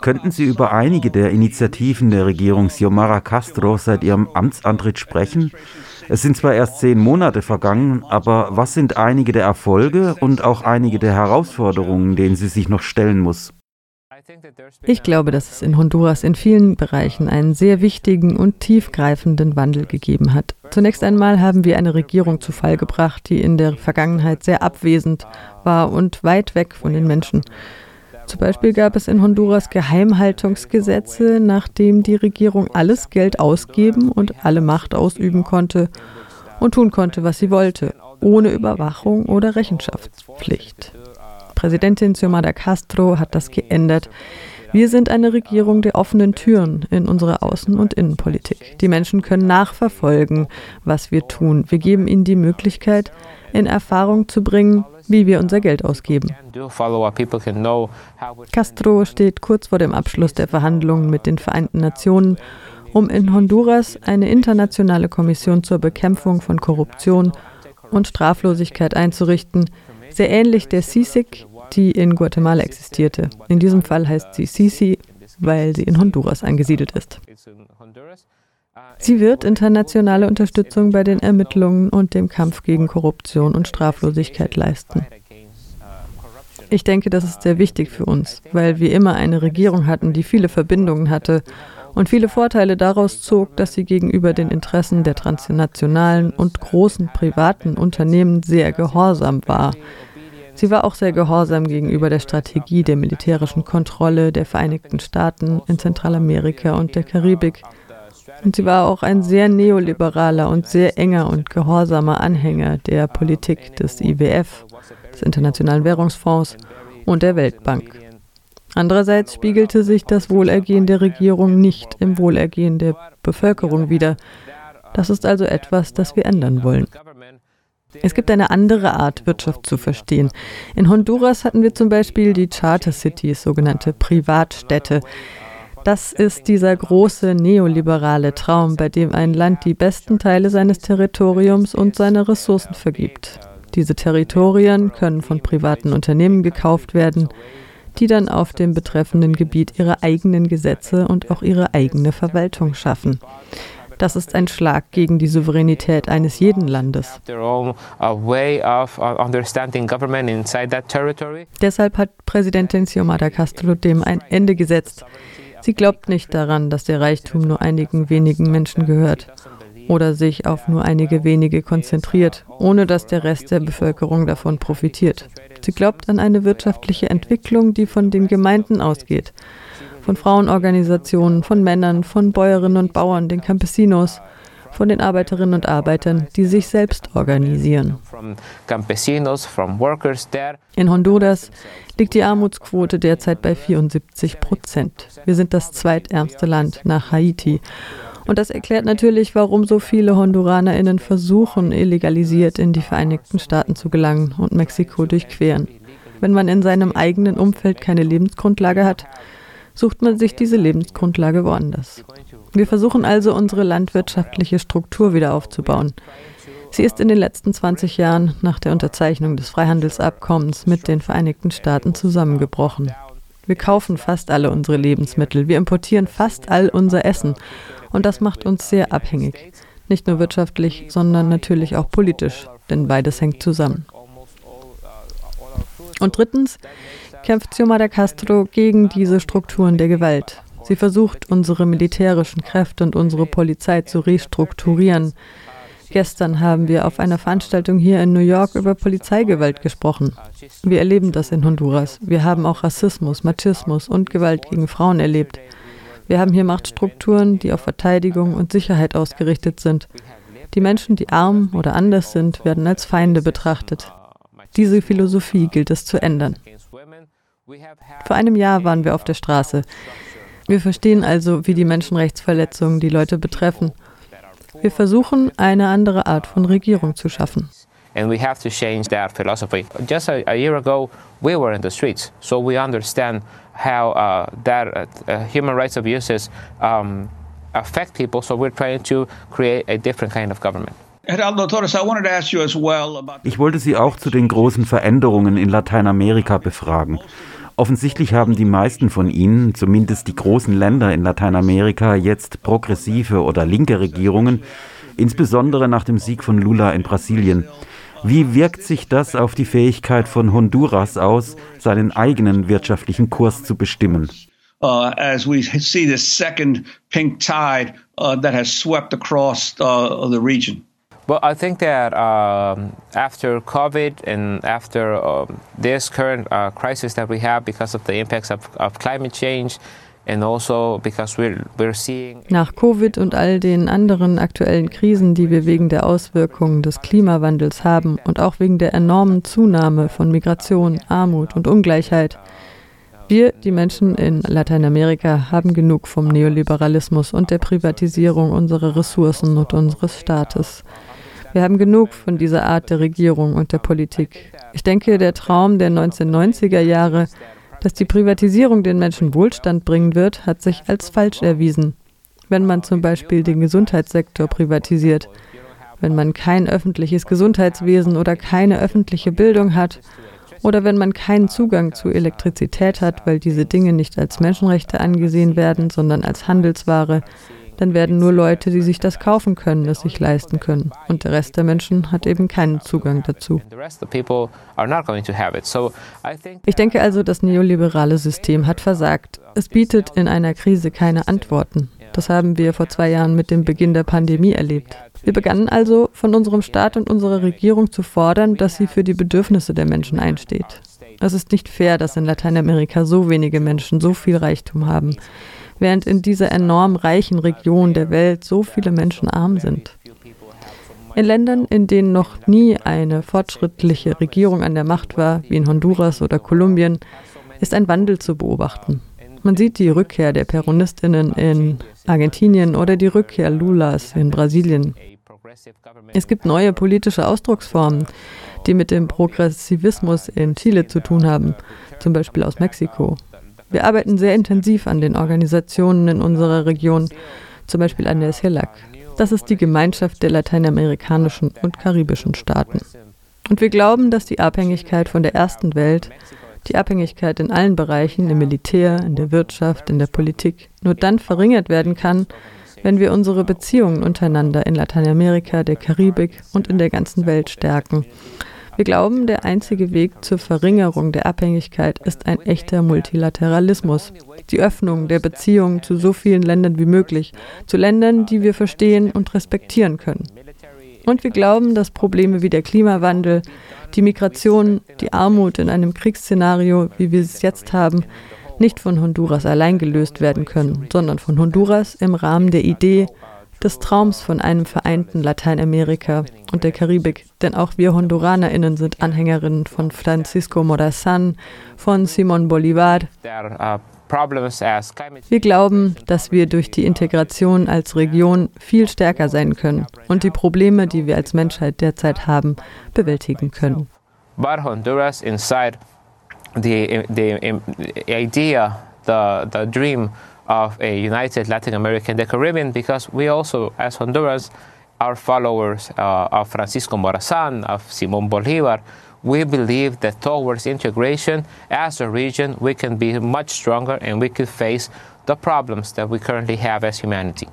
Könnten Sie über einige der Initiativen der Regierung Xiomara Castro seit ihrem Amtsantritt sprechen? Es sind zwar erst zehn Monate vergangen, aber was sind einige der Erfolge und auch einige der Herausforderungen, denen sie sich noch stellen muss? Ich glaube, dass es in Honduras in vielen Bereichen einen sehr wichtigen und tiefgreifenden Wandel gegeben hat. Zunächst einmal haben wir eine Regierung zu Fall gebracht, die in der Vergangenheit sehr abwesend war und weit weg von den Menschen. Zum Beispiel gab es in Honduras Geheimhaltungsgesetze, nachdem die Regierung alles Geld ausgeben und alle Macht ausüben konnte und tun konnte, was sie wollte, ohne Überwachung oder Rechenschaftspflicht. Präsidentin Xiomara Castro hat das geändert. Wir sind eine Regierung der offenen Türen in unserer Außen- und Innenpolitik. Die Menschen können nachverfolgen, was wir tun. Wir geben ihnen die Möglichkeit, in Erfahrung zu bringen, wie wir unser Geld ausgeben. Castro steht kurz vor dem Abschluss der Verhandlungen mit den Vereinten Nationen, um in Honduras eine internationale Kommission zur Bekämpfung von Korruption und Straflosigkeit einzurichten, sehr ähnlich der CICIG, die in Guatemala existierte. In diesem Fall heißt sie Sisi, weil sie in Honduras angesiedelt ist. Sie wird internationale Unterstützung bei den Ermittlungen und dem Kampf gegen Korruption und Straflosigkeit leisten. Ich denke, das ist sehr wichtig für uns, weil wir immer eine Regierung hatten, die viele Verbindungen hatte und viele Vorteile daraus zog, dass sie gegenüber den Interessen der transnationalen und großen privaten Unternehmen sehr gehorsam war. Sie war auch sehr gehorsam gegenüber der Strategie der militärischen Kontrolle der Vereinigten Staaten in Zentralamerika und der Karibik. Und sie war auch ein sehr neoliberaler und sehr enger und gehorsamer Anhänger der Politik des IWF, des Internationalen Währungsfonds und der Weltbank. Andererseits spiegelte sich das Wohlergehen der Regierung nicht im Wohlergehen der Bevölkerung wider. Das ist also etwas, das wir ändern wollen. Es gibt eine andere Art, Wirtschaft zu verstehen. In Honduras hatten wir zum Beispiel die Charter Cities, sogenannte Privatstädte. Das ist dieser große neoliberale Traum, bei dem ein Land die besten Teile seines Territoriums und seine Ressourcen vergibt. Diese Territorien können von privaten Unternehmen gekauft werden, die dann auf dem betreffenden Gebiet ihre eigenen Gesetze und auch ihre eigene Verwaltung schaffen. Das ist ein Schlag gegen die Souveränität eines jeden Landes. Uh, Deshalb hat Präsidentin Xiomara Castro dem ein Ende gesetzt. Sie glaubt nicht daran, dass der Reichtum nur einigen wenigen Menschen gehört oder sich auf nur einige wenige konzentriert, ohne dass der Rest der Bevölkerung davon profitiert. Sie glaubt an eine wirtschaftliche Entwicklung, die von den Gemeinden ausgeht von Frauenorganisationen, von Männern, von Bäuerinnen und Bauern, den Campesinos, von den Arbeiterinnen und Arbeitern, die sich selbst organisieren. In Honduras liegt die Armutsquote derzeit bei 74 Prozent. Wir sind das zweitärmste Land nach Haiti. Und das erklärt natürlich, warum so viele HonduranerInnen versuchen, illegalisiert in die Vereinigten Staaten zu gelangen und Mexiko durchqueren. Wenn man in seinem eigenen Umfeld keine Lebensgrundlage hat, sucht man sich diese Lebensgrundlage woanders. Wir versuchen also, unsere landwirtschaftliche Struktur wieder aufzubauen. Sie ist in den letzten 20 Jahren nach der Unterzeichnung des Freihandelsabkommens mit den Vereinigten Staaten zusammengebrochen. Wir kaufen fast alle unsere Lebensmittel, wir importieren fast all unser Essen und das macht uns sehr abhängig. Nicht nur wirtschaftlich, sondern natürlich auch politisch, denn beides hängt zusammen. Und drittens, kämpft Xiomara Castro gegen diese Strukturen der Gewalt. Sie versucht, unsere militärischen Kräfte und unsere Polizei zu restrukturieren. Gestern haben wir auf einer Veranstaltung hier in New York über Polizeigewalt gesprochen. Wir erleben das in Honduras. Wir haben auch Rassismus, Machismus und Gewalt gegen Frauen erlebt. Wir haben hier Machtstrukturen, die auf Verteidigung und Sicherheit ausgerichtet sind. Die Menschen, die arm oder anders sind, werden als Feinde betrachtet. Diese Philosophie gilt es zu ändern. Vor einem Jahr waren wir auf der Straße. Wir verstehen also, wie die Menschenrechtsverletzungen die Leute betreffen. Wir versuchen, eine andere Art von Regierung zu schaffen. And we have to change that philosophy. Just a, a year ago, we were in the streets, so we understand how uh, that uh, uh human rights abuses um, affect people. So we're trying to create a different kind of government. Ich wollte Sie auch zu den großen Veränderungen in Lateinamerika befragen. Offensichtlich haben die meisten von ihnen, zumindest die großen Länder in Lateinamerika, jetzt progressive oder linke Regierungen, insbesondere nach dem Sieg von Lula in Brasilien. Wie wirkt sich das auf die Fähigkeit von Honduras aus, seinen eigenen wirtschaftlichen Kurs zu bestimmen? Uh, as we see the second pink tide uh, that has swept across uh, the region. Well, I think that um, after COVID and after um, this current uh, crisis that we have because of the impacts of, of climate change, also Nach Covid und all den anderen aktuellen Krisen, die wir wegen der Auswirkungen des Klimawandels haben und auch wegen der enormen Zunahme von Migration, Armut und Ungleichheit, wir, die Menschen in Lateinamerika, haben genug vom Neoliberalismus und der Privatisierung unserer Ressourcen und unseres Staates. Wir haben genug von dieser Art der Regierung und der Politik. Ich denke, der Traum der 1990er Jahre, dass die Privatisierung den Menschen Wohlstand bringen wird, hat sich als falsch erwiesen. Wenn man zum Beispiel den Gesundheitssektor privatisiert, wenn man kein öffentliches Gesundheitswesen oder keine öffentliche Bildung hat oder wenn man keinen Zugang zu Elektrizität hat, weil diese Dinge nicht als Menschenrechte angesehen werden, sondern als Handelsware, dann werden nur Leute, die sich das kaufen können, es sich leisten können. Und der Rest der Menschen hat eben keinen Zugang dazu. Ich denke also, das neoliberale System hat versagt. Es bietet in einer Krise keine Antworten. Das haben wir vor zwei Jahren mit dem Beginn der Pandemie erlebt. Wir begannen also von unserem Staat und unserer Regierung zu fordern, dass sie für die Bedürfnisse der Menschen einsteht. Es ist nicht fair, dass in Lateinamerika so wenige Menschen so viel Reichtum haben, während in dieser enorm reichen Region der Welt so viele Menschen arm sind. In Ländern, in denen noch nie eine fortschrittliche Regierung an der Macht war, wie in Honduras oder Kolumbien, ist ein Wandel zu beobachten. Man sieht die Rückkehr der Peronistinnen in Argentinien oder die Rückkehr Lulas in Brasilien. Es gibt neue politische Ausdrucksformen, die mit dem Progressivismus in Chile zu tun haben, zum Beispiel aus Mexiko. Wir arbeiten sehr intensiv an den Organisationen in unserer Region, zum Beispiel an der CELAC. Das ist die Gemeinschaft der lateinamerikanischen und karibischen Staaten. Und wir glauben, dass die Abhängigkeit von der ersten Welt, die Abhängigkeit in allen Bereichen, im Militär, in der Wirtschaft, in der Politik, nur dann verringert werden kann, wenn wir unsere Beziehungen untereinander in Lateinamerika, der Karibik und in der ganzen Welt stärken. Wir glauben, der einzige Weg zur Verringerung der Abhängigkeit ist ein echter Multilateralismus. Die Öffnung der Beziehungen zu so vielen Ländern wie möglich, zu Ländern, die wir verstehen und respektieren können. Und wir glauben, dass Probleme wie der Klimawandel, die Migration, die Armut in einem Kriegsszenario, wie wir es jetzt haben, nicht von Honduras allein gelöst werden können, sondern von Honduras im Rahmen der Idee des Traums von einem vereinten Lateinamerika und der Karibik. Denn auch wir HonduranerInnen sind Anhängerinnen von Francisco Morazán, von Simon Bolivar. Wir glauben, dass wir durch die Integration als Region viel stärker sein können und die Probleme, die wir als Menschheit derzeit haben, bewältigen können. But Honduras inside the, the, the idea, the, the dream of a united Latin America and the Caribbean because we also, as Honduras, are followers uh, of Francisco Morazan, of Simon Bolivar. We believe that towards integration as a region, we can be much stronger and we could face the problems that we currently have as humanity.